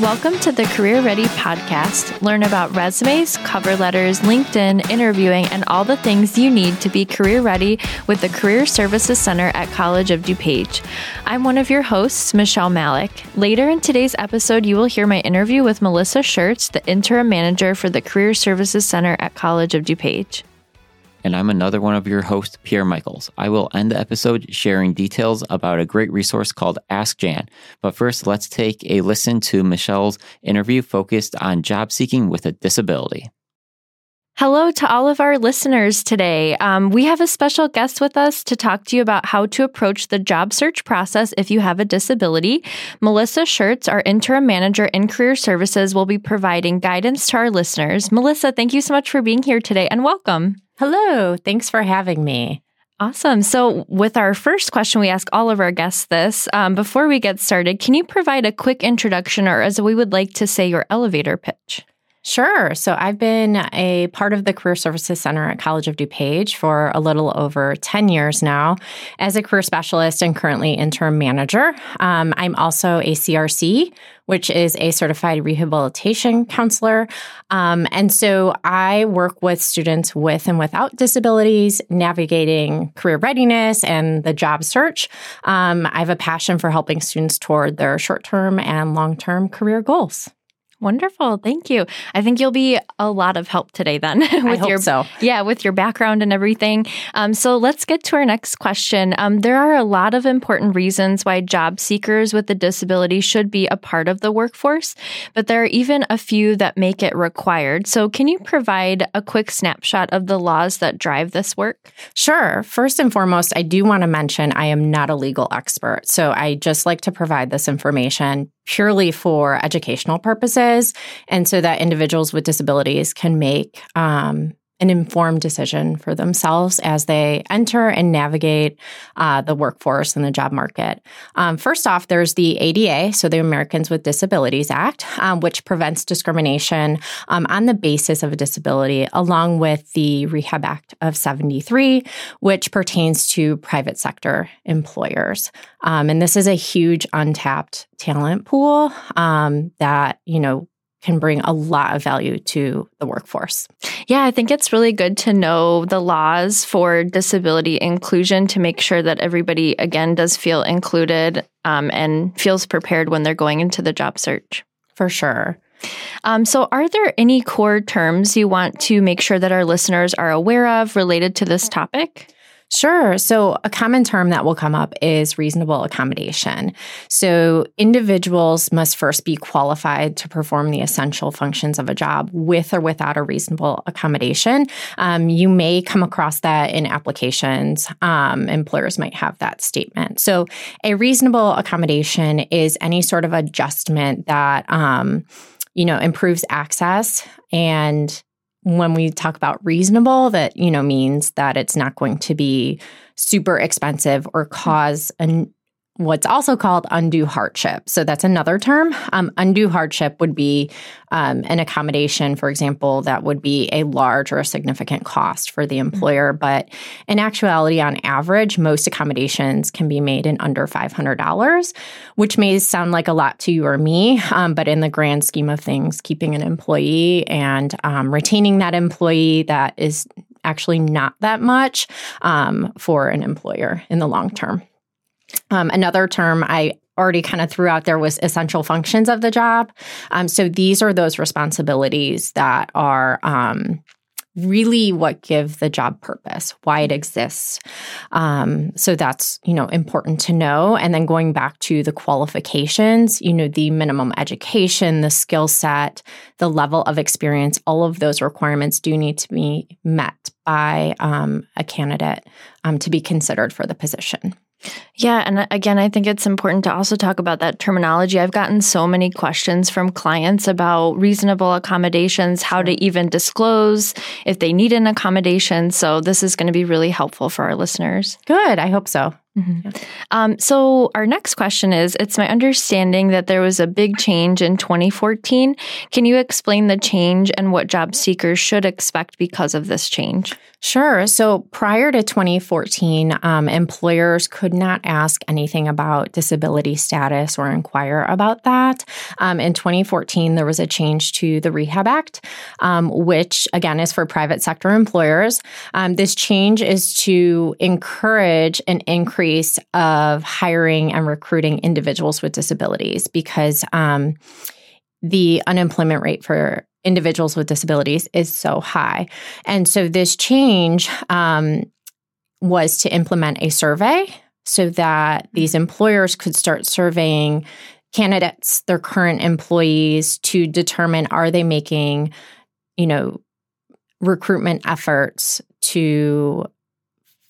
Welcome to the Career Ready podcast. Learn about resumes, cover letters, LinkedIn, interviewing, and all the things you need to be career ready with the Career Services Center at College of DuPage. I'm one of your hosts, Michelle Malik. Later in today's episode, you will hear my interview with Melissa Schertz, the interim manager for the Career Services Center at College of DuPage and I'm another one of your hosts, Pierre Michaels. I will end the episode sharing details about a great resource called Ask Jan. But first, let's take a listen to Michelle's interview focused on job seeking with a disability. Hello to all of our listeners today. Um, we have a special guest with us to talk to you about how to approach the job search process if you have a disability. Melissa Schertz, our interim manager in career services, will be providing guidance to our listeners. Melissa, thank you so much for being here today and welcome. Hello. Thanks for having me. Awesome. So, with our first question, we ask all of our guests this. Um, before we get started, can you provide a quick introduction, or as we would like to say, your elevator pitch? Sure. So I've been a part of the Career Services Center at College of DuPage for a little over 10 years now as a career specialist and currently interim manager. Um, I'm also a CRC, which is a certified rehabilitation counselor. Um, and so I work with students with and without disabilities, navigating career readiness and the job search. Um, I have a passion for helping students toward their short term and long term career goals. Wonderful. Thank you. I think you'll be a lot of help today then with your so. Yeah, with your background and everything. Um, so let's get to our next question. Um, there are a lot of important reasons why job seekers with a disability should be a part of the workforce, but there are even a few that make it required. So can you provide a quick snapshot of the laws that drive this work? Sure. First and foremost, I do want to mention I am not a legal expert. So I just like to provide this information purely for educational purposes, and so that individuals with disabilities can make um, an informed decision for themselves as they enter and navigate uh, the workforce and the job market. Um, first off, there's the ADA, so the Americans with Disabilities Act, um, which prevents discrimination um, on the basis of a disability, along with the Rehab Act of 73, which pertains to private sector employers. Um, and this is a huge untapped talent pool um, that, you know, can bring a lot of value to the workforce. Yeah, I think it's really good to know the laws for disability inclusion to make sure that everybody, again, does feel included um, and feels prepared when they're going into the job search. For sure. Um, so, are there any core terms you want to make sure that our listeners are aware of related to this topic? Sure. So, a common term that will come up is reasonable accommodation. So, individuals must first be qualified to perform the essential functions of a job with or without a reasonable accommodation. Um, you may come across that in applications. Um, employers might have that statement. So, a reasonable accommodation is any sort of adjustment that um, you know improves access and when we talk about reasonable, that, you know, means that it's not going to be super expensive or cause an what's also called undue hardship. So that's another term. Um, undue hardship would be um, an accommodation, for example, that would be a large or a significant cost for the employer. Mm-hmm. But in actuality, on average, most accommodations can be made in under $500, which may sound like a lot to you or me. Um, but in the grand scheme of things, keeping an employee and um, retaining that employee, that is actually not that much um, for an employer in the long term. Um, another term I already kind of threw out there was essential functions of the job. Um, so these are those responsibilities that are um, really what give the job purpose, why it exists. Um, so that's you know important to know. And then going back to the qualifications, you know the minimum education, the skill set, the level of experience, all of those requirements do need to be met by um, a candidate um, to be considered for the position. Yeah. And uh, again, I think it's important to also talk about that terminology. I've gotten so many questions from clients about reasonable accommodations, how to even disclose if they need an accommodation. So, this is going to be really helpful for our listeners. Good. I hope so. Mm-hmm. Yeah. Um, so, our next question is It's my understanding that there was a big change in 2014. Can you explain the change and what job seekers should expect because of this change? Sure. So prior to 2014, um, employers could not ask anything about disability status or inquire about that. Um, in 2014, there was a change to the Rehab Act, um, which again is for private sector employers. Um, this change is to encourage an increase of hiring and recruiting individuals with disabilities because um, the unemployment rate for individuals with disabilities is so high. And so this change um, was to implement a survey so that these employers could start surveying candidates, their current employees, to determine are they making, you know, recruitment efforts to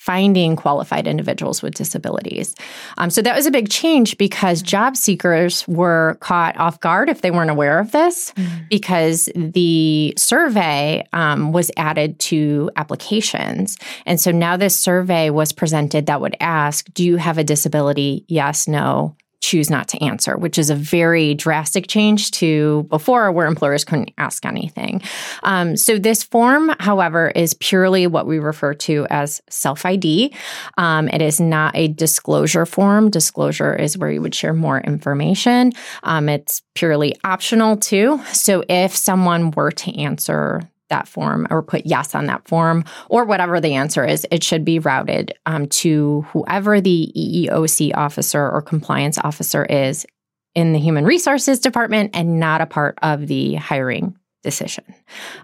finding qualified individuals with disabilities. Um, so that was a big change because job seekers were caught off guard if they weren't aware of this, mm-hmm. because the survey um, was added to applications. And so now this survey was presented that would ask Do you have a disability? Yes, no choose not to answer, which is a very drastic change to before where employers couldn't ask anything. Um, so, this form, however, is purely what we refer to as self ID. Um, it is not a disclosure form. Disclosure is where you would share more information. Um, it's purely optional too. So, if someone were to answer that form or put yes on that form or whatever the answer is, it should be routed um, to whoever the EEOC officer or compliance officer is in the human resources department and not a part of the hiring decision.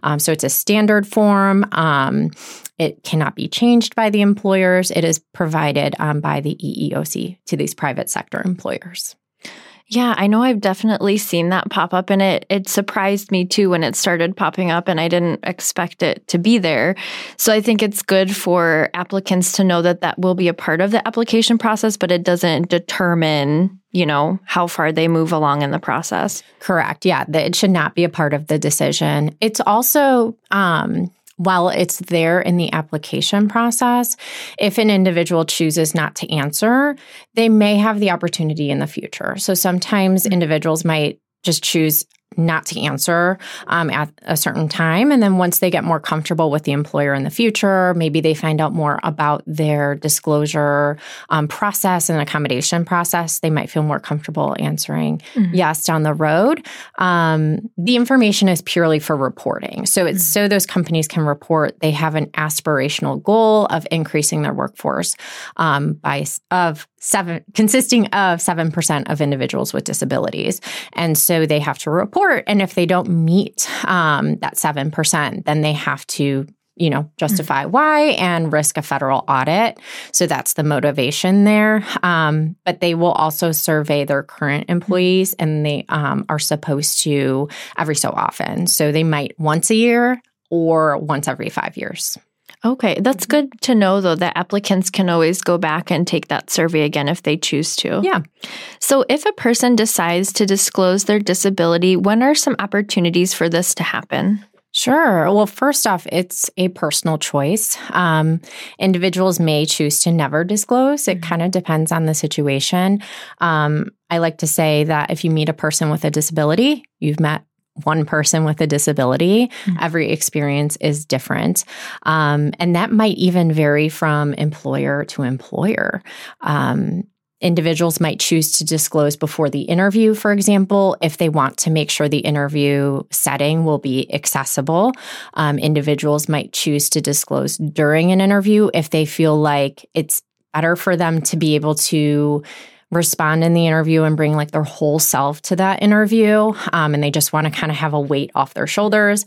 Um, so it's a standard form. Um, it cannot be changed by the employers. It is provided um, by the EEOC to these private sector employers. Yeah, I know I've definitely seen that pop up and it it surprised me too when it started popping up and I didn't expect it to be there. So I think it's good for applicants to know that that will be a part of the application process but it doesn't determine, you know, how far they move along in the process. Correct. Yeah, it should not be a part of the decision. It's also um while it's there in the application process, if an individual chooses not to answer, they may have the opportunity in the future. So sometimes mm-hmm. individuals might just choose not to answer um, at a certain time. And then once they get more comfortable with the employer in the future, maybe they find out more about their disclosure um, process and accommodation process, they might feel more comfortable answering mm-hmm. yes down the road. Um, the information is purely for reporting. So it's mm-hmm. so those companies can report they have an aspirational goal of increasing their workforce um, by of seven consisting of 7% of individuals with disabilities. And so they have to report. And if they don't meet um, that 7%, then they have to you know, justify mm-hmm. why and risk a federal audit. So that's the motivation there. Um, but they will also survey their current employees and they um, are supposed to every so often. So they might once a year or once every five years. Okay, that's mm-hmm. good to know though that applicants can always go back and take that survey again if they choose to. Yeah. So, if a person decides to disclose their disability, when are some opportunities for this to happen? Sure. Well, first off, it's a personal choice. Um, individuals may choose to never disclose. It mm-hmm. kind of depends on the situation. Um, I like to say that if you meet a person with a disability, you've met one person with a disability. Mm-hmm. Every experience is different. Um, and that might even vary from employer to employer. Um, individuals might choose to disclose before the interview, for example, if they want to make sure the interview setting will be accessible. Um, individuals might choose to disclose during an interview if they feel like it's better for them to be able to respond in the interview and bring like their whole self to that interview um, and they just want to kind of have a weight off their shoulders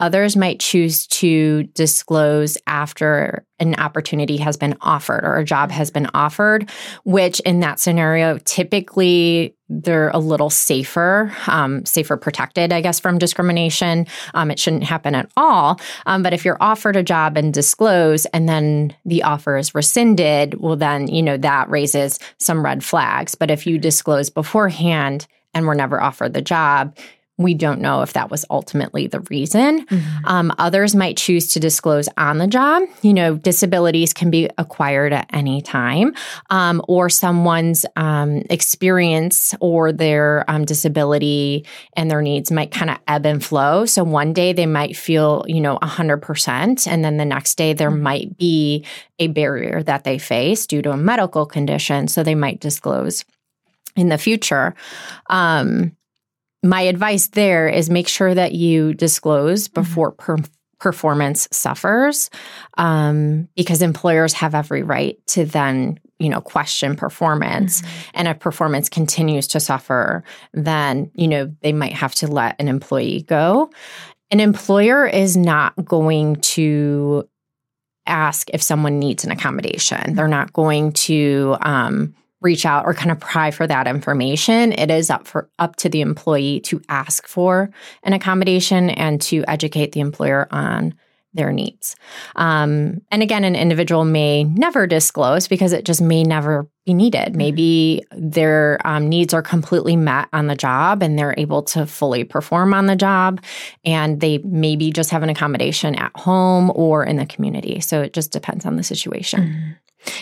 others might choose to disclose after an opportunity has been offered or a job has been offered which in that scenario typically they're a little safer, um, safer protected, I guess, from discrimination. Um, it shouldn't happen at all. Um, but if you're offered a job and disclose, and then the offer is rescinded, well, then you know that raises some red flags. But if you disclose beforehand and were never offered the job, we don't know if that was ultimately the reason. Mm-hmm. Um, others might choose to disclose on the job. You know, disabilities can be acquired at any time, um, or someone's um, experience or their um, disability and their needs might kind of ebb and flow. So one day they might feel, you know, 100%, and then the next day there mm-hmm. might be a barrier that they face due to a medical condition. So they might disclose in the future. Um, my advice there is make sure that you disclose mm-hmm. before per- performance suffers um, because employers have every right to then you know question performance mm-hmm. and if performance continues to suffer then you know they might have to let an employee go an employer is not going to ask if someone needs an accommodation they're not going to um, reach out or kind of pry for that information. It is up for up to the employee to ask for an accommodation and to educate the employer on their needs. Um, and again, an individual may never disclose because it just may never be needed. Mm-hmm. Maybe their um, needs are completely met on the job and they're able to fully perform on the job, and they maybe just have an accommodation at home or in the community. So it just depends on the situation. Mm-hmm.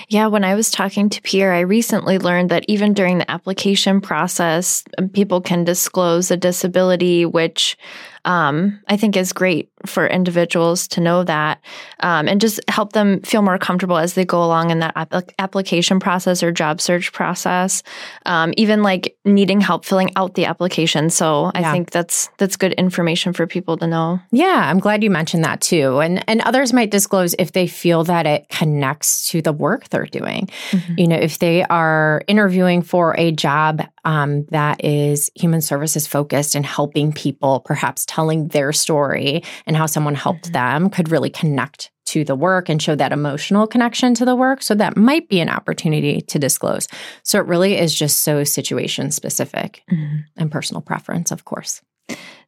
Yeah, when I was talking to Pierre, I recently learned that even during the application process, um, people can disclose a disability, which um, I think is great for individuals to know that um, and just help them feel more comfortable as they go along in that ap- application process or job search process. Um, even like needing help filling out the application. So I yeah. think that's that's good information for people to know. Yeah, I'm glad you mentioned that too. And and others might disclose if they feel that it connects to the work they're doing. Mm-hmm. You know, if they are interviewing for a job um, that is human services focused and helping people, perhaps telling their story and how someone helped mm-hmm. them could really connect to the work and show that emotional connection to the work. So that might be an opportunity to disclose. So it really is just so situation specific mm-hmm. and personal preference, of course.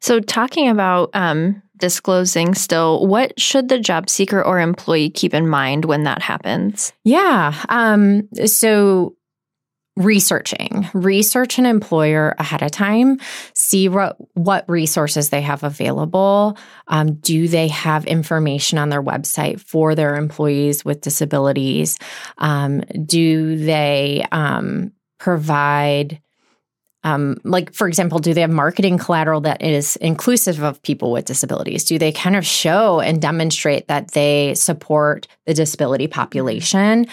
So, talking about um, disclosing still, what should the job seeker or employee keep in mind when that happens? Yeah. Um, so, researching. Research an employer ahead of time see what what resources they have available. Um, do they have information on their website for their employees with disabilities? Um, do they um, provide um, like for example do they have marketing collateral that is inclusive of people with disabilities? Do they kind of show and demonstrate that they support the disability population?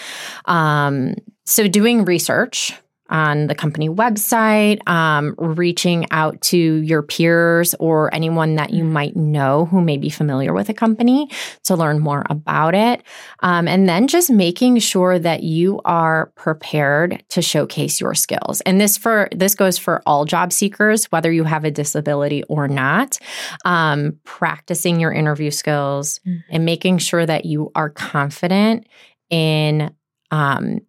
Um, so, doing research on the company website, um, reaching out to your peers or anyone that you might know who may be familiar with a company to learn more about it. Um, and then just making sure that you are prepared to showcase your skills. And this for this goes for all job seekers, whether you have a disability or not. Um, practicing your interview skills mm-hmm. and making sure that you are confident in um,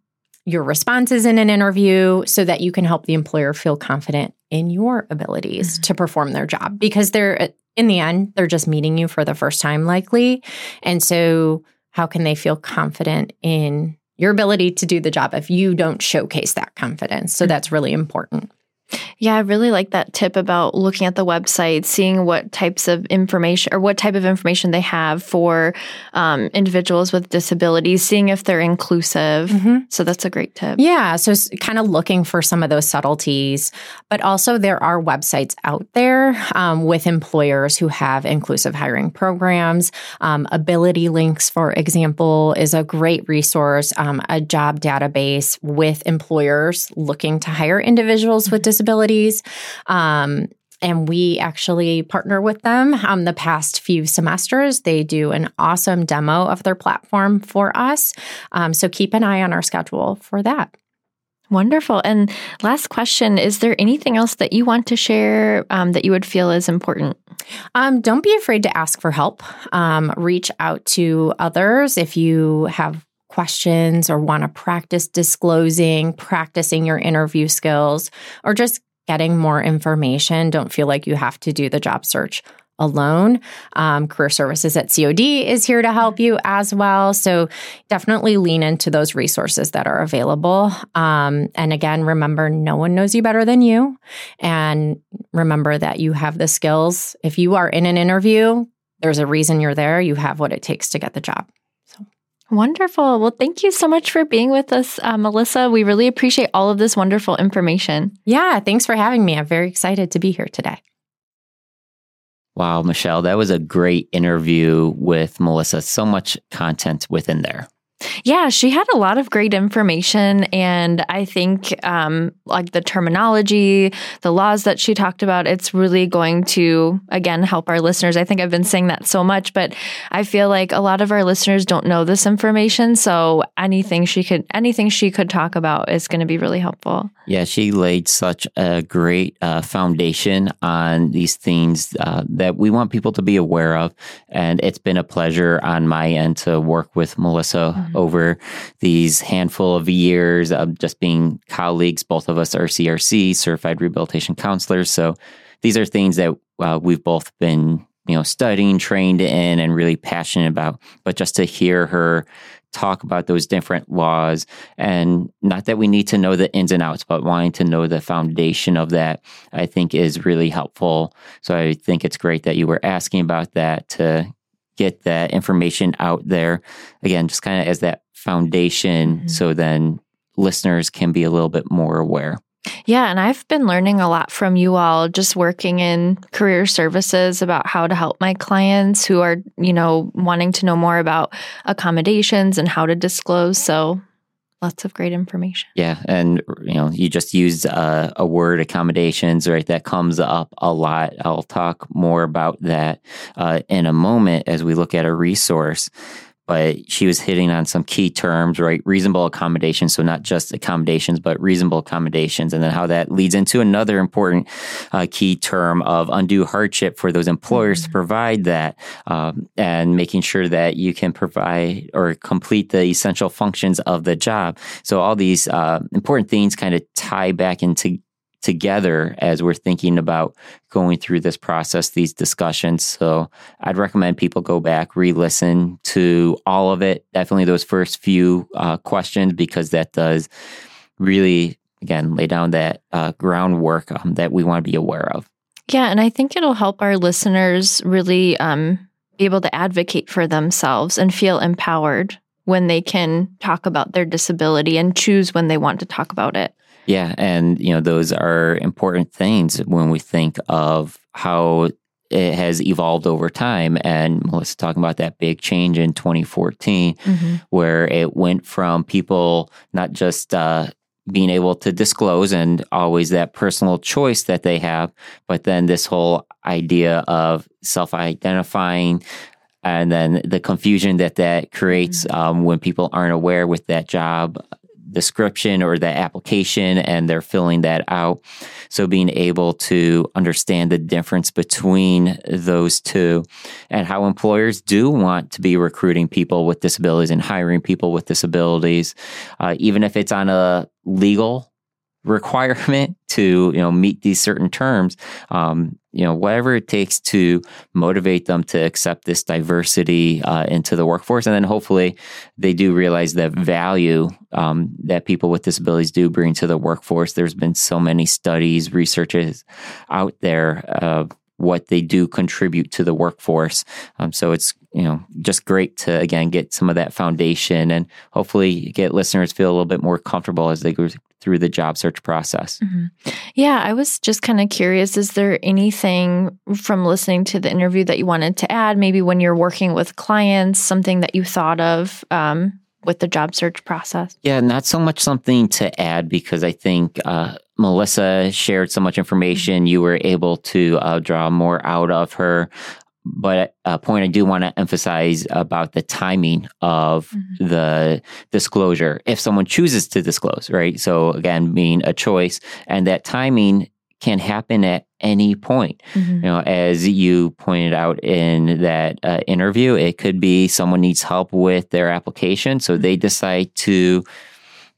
your responses in an interview so that you can help the employer feel confident in your abilities mm-hmm. to perform their job because they're in the end they're just meeting you for the first time likely and so how can they feel confident in your ability to do the job if you don't showcase that confidence so mm-hmm. that's really important yeah, I really like that tip about looking at the website, seeing what types of information or what type of information they have for um, individuals with disabilities, seeing if they're inclusive. Mm-hmm. So that's a great tip. Yeah. So kind of looking for some of those subtleties, but also there are websites out there um, with employers who have inclusive hiring programs. Um, Ability Links, for example, is a great resource, um, a job database with employers looking to hire individuals with disabilities disabilities. Um, and we actually partner with them um, the past few semesters. They do an awesome demo of their platform for us. Um, so keep an eye on our schedule for that. Wonderful. And last question Is there anything else that you want to share um, that you would feel is important? Um, don't be afraid to ask for help. Um, reach out to others if you have questions or want to practice disclosing, practicing your interview skills, or just getting more information, don't feel like you have to do the job search alone. Um, Career Services at COD is here to help you as well. So definitely lean into those resources that are available. Um, and again, remember, no one knows you better than you. And remember that you have the skills. If you are in an interview, there's a reason you're there. You have what it takes to get the job. So. Wonderful. Well, thank you so much for being with us, uh, Melissa. We really appreciate all of this wonderful information. Yeah, thanks for having me. I'm very excited to be here today. Wow, Michelle, that was a great interview with Melissa. So much content within there. Yeah, she had a lot of great information. And I think, um, like the terminology, the laws that she talked about, it's really going to, again, help our listeners. I think I've been saying that so much, but I feel like a lot of our listeners don't know this information. So anything she could, anything she could talk about is going to be really helpful. Yeah, she laid such a great uh, foundation on these things uh, that we want people to be aware of. And it's been a pleasure on my end to work with Melissa mm-hmm. Over these handful of years of just being colleagues. Both of us are CRC, certified rehabilitation counselors. So these are things that uh, we've both been you know studying trained in and really passionate about but just to hear her talk about those different laws and not that we need to know the ins and outs but wanting to know the foundation of that i think is really helpful so i think it's great that you were asking about that to get that information out there again just kind of as that foundation mm-hmm. so then listeners can be a little bit more aware yeah, and I've been learning a lot from you all just working in career services about how to help my clients who are, you know, wanting to know more about accommodations and how to disclose. So lots of great information. Yeah, and you know, you just used uh, a word accommodations, right? That comes up a lot. I'll talk more about that uh, in a moment as we look at a resource but she was hitting on some key terms, right? Reasonable accommodations. So not just accommodations, but reasonable accommodations. And then how that leads into another important uh, key term of undue hardship for those employers mm-hmm. to provide that um, and making sure that you can provide or complete the essential functions of the job. So all these uh, important things kind of tie back into together as we're thinking about going through this process, these discussions. So I'd recommend people go back, re listen to all of it. Definitely those first few uh, questions, because that does really, again, lay down that uh, groundwork um, that we want to be aware of. Yeah. And I think it'll help our listeners really um, be able to advocate for themselves and feel empowered when they can talk about their disability and choose when they want to talk about it. Yeah, and you know those are important things when we think of how it has evolved over time. And Melissa talking about that big change in 2014, mm-hmm. where it went from people not just uh, being able to disclose and always that personal choice that they have, but then this whole idea of self-identifying and then the confusion that that creates mm-hmm. um, when people aren't aware with that job description or the application and they're filling that out. So being able to understand the difference between those two and how employers do want to be recruiting people with disabilities and hiring people with disabilities, uh, even if it's on a legal requirement to you know meet these certain terms um, you know whatever it takes to motivate them to accept this diversity uh, into the workforce. And then hopefully they do realize the value um, that people with disabilities do bring to the workforce. There's been so many studies researches out there of what they do contribute to the workforce. Um, so it's you know just great to again get some of that foundation and hopefully get listeners feel a little bit more comfortable as they go through the job search process. Mm-hmm. Yeah, I was just kind of curious is there anything from listening to the interview that you wanted to add? Maybe when you're working with clients, something that you thought of um, with the job search process? Yeah, not so much something to add because I think uh, Melissa shared so much information. Mm-hmm. You were able to uh, draw more out of her. But a point I do want to emphasize about the timing of mm-hmm. the disclosure. If someone chooses to disclose, right? So again, being a choice, and that timing can happen at any point. Mm-hmm. You know, as you pointed out in that uh, interview, it could be someone needs help with their application, so they mm-hmm. decide to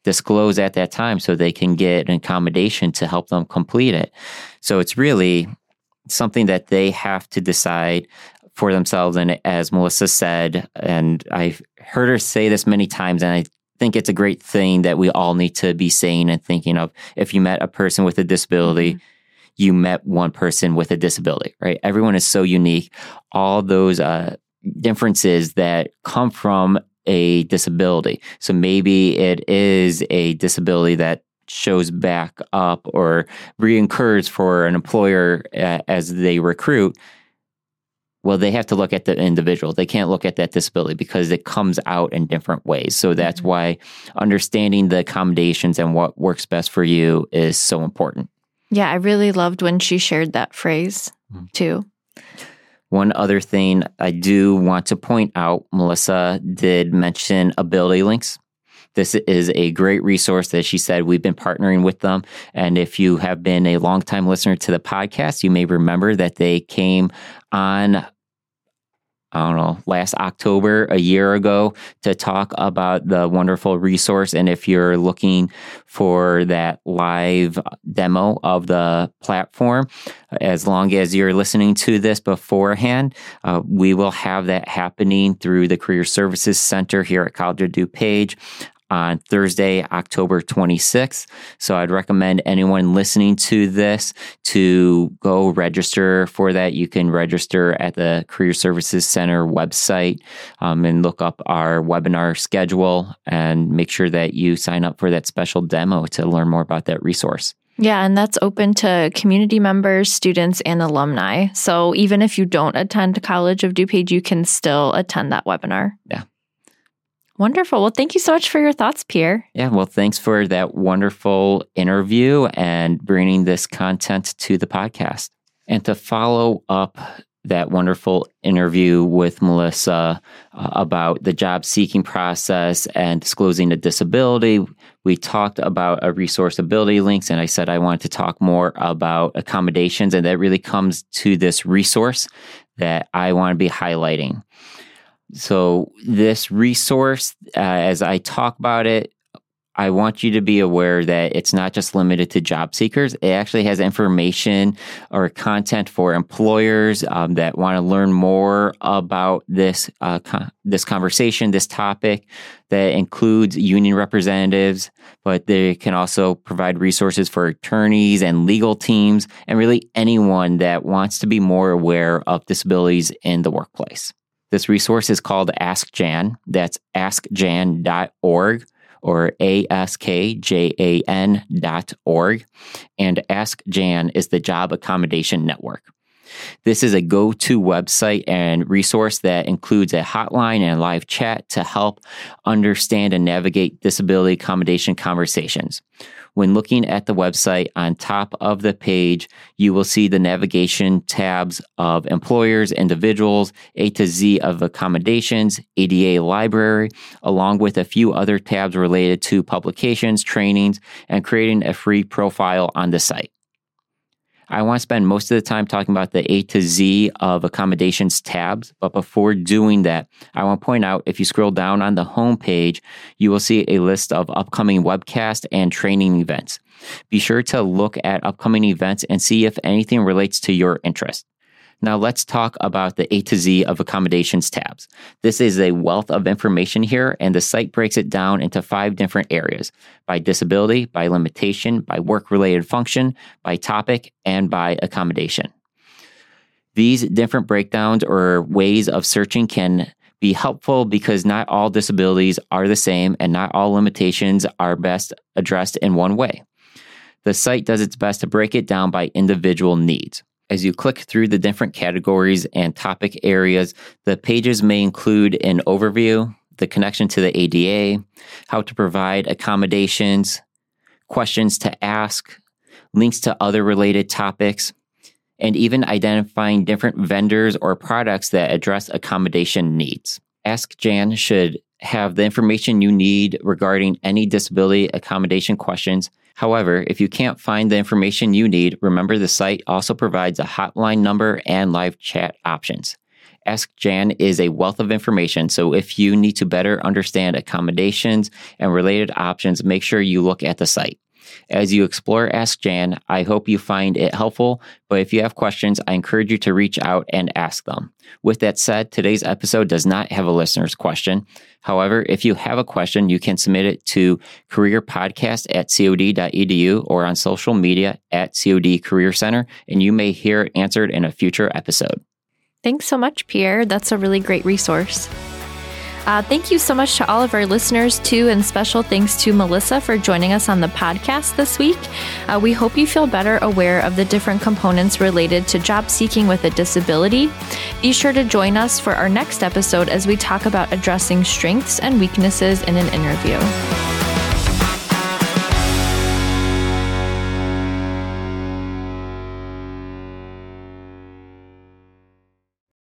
disclose at that time so they can get an accommodation to help them complete it. So it's really something that they have to decide for themselves. And as Melissa said, and I've heard her say this many times, and I think it's a great thing that we all need to be saying and thinking of. If you met a person with a disability, mm-hmm. you met one person with a disability, right? Everyone is so unique. All those uh, differences that come from a disability. So maybe it is a disability that shows back up or reoccurs for an employer uh, as they recruit well, they have to look at the individual. They can't look at that disability because it comes out in different ways. So that's mm-hmm. why understanding the accommodations and what works best for you is so important. Yeah, I really loved when she shared that phrase mm-hmm. too. One other thing I do want to point out Melissa did mention Ability Links. This is a great resource that she said we've been partnering with them. And if you have been a longtime listener to the podcast, you may remember that they came on I don't know, last October, a year ago, to talk about the wonderful resource. And if you're looking for that live demo of the platform, as long as you're listening to this beforehand, uh, we will have that happening through the Career Services Center here at College of DuPage on Thursday, October 26th. So I'd recommend anyone listening to this to go register for that. You can register at the Career Services Center website um, and look up our webinar schedule and make sure that you sign up for that special demo to learn more about that resource. Yeah, and that's open to community members, students, and alumni. So even if you don't attend College of DuPage, you can still attend that webinar. Yeah. Wonderful. Well, thank you so much for your thoughts, Pierre. Yeah, well, thanks for that wonderful interview and bringing this content to the podcast. And to follow up that wonderful interview with Melissa uh, about the job seeking process and disclosing a disability. We talked about a resource ability links, and I said I wanted to talk more about accommodations, and that really comes to this resource that I want to be highlighting. So, this resource, uh, as I talk about it, I want you to be aware that it's not just limited to job seekers. It actually has information or content for employers um, that want to learn more about this uh, con- this conversation, this topic. That includes union representatives, but they can also provide resources for attorneys and legal teams, and really anyone that wants to be more aware of disabilities in the workplace. This resource is called Ask Jan. That's askjan.org or askjan.org. And Ask Jan is the Job Accommodation Network. This is a go to website and resource that includes a hotline and live chat to help understand and navigate disability accommodation conversations. When looking at the website, on top of the page, you will see the navigation tabs of employers, individuals, A to Z of accommodations, ADA library, along with a few other tabs related to publications, trainings, and creating a free profile on the site. I want to spend most of the time talking about the A to Z of accommodations tabs. But before doing that, I want to point out if you scroll down on the home page, you will see a list of upcoming webcast and training events. Be sure to look at upcoming events and see if anything relates to your interest. Now let's talk about the A to Z of accommodations tabs. This is a wealth of information here, and the site breaks it down into five different areas by disability, by limitation, by work related function, by topic, and by accommodation. These different breakdowns or ways of searching can be helpful because not all disabilities are the same and not all limitations are best addressed in one way. The site does its best to break it down by individual needs. As you click through the different categories and topic areas, the pages may include an overview, the connection to the ADA, how to provide accommodations, questions to ask, links to other related topics, and even identifying different vendors or products that address accommodation needs. Ask Jan should have the information you need regarding any disability accommodation questions However, if you can't find the information you need, remember the site also provides a hotline number and live chat options. Ask Jan is a wealth of information, so if you need to better understand accommodations and related options, make sure you look at the site. As you explore Ask Jan, I hope you find it helpful, but if you have questions, I encourage you to reach out and ask them. With that said, today's episode does not have a listener's question. However, if you have a question, you can submit it to careerpodcast at cod.edu or on social media at COD Career Center, and you may hear it answered in a future episode. Thanks so much, Pierre. That's a really great resource. Uh, thank you so much to all of our listeners, too, and special thanks to Melissa for joining us on the podcast this week. Uh, we hope you feel better aware of the different components related to job seeking with a disability. Be sure to join us for our next episode as we talk about addressing strengths and weaknesses in an interview.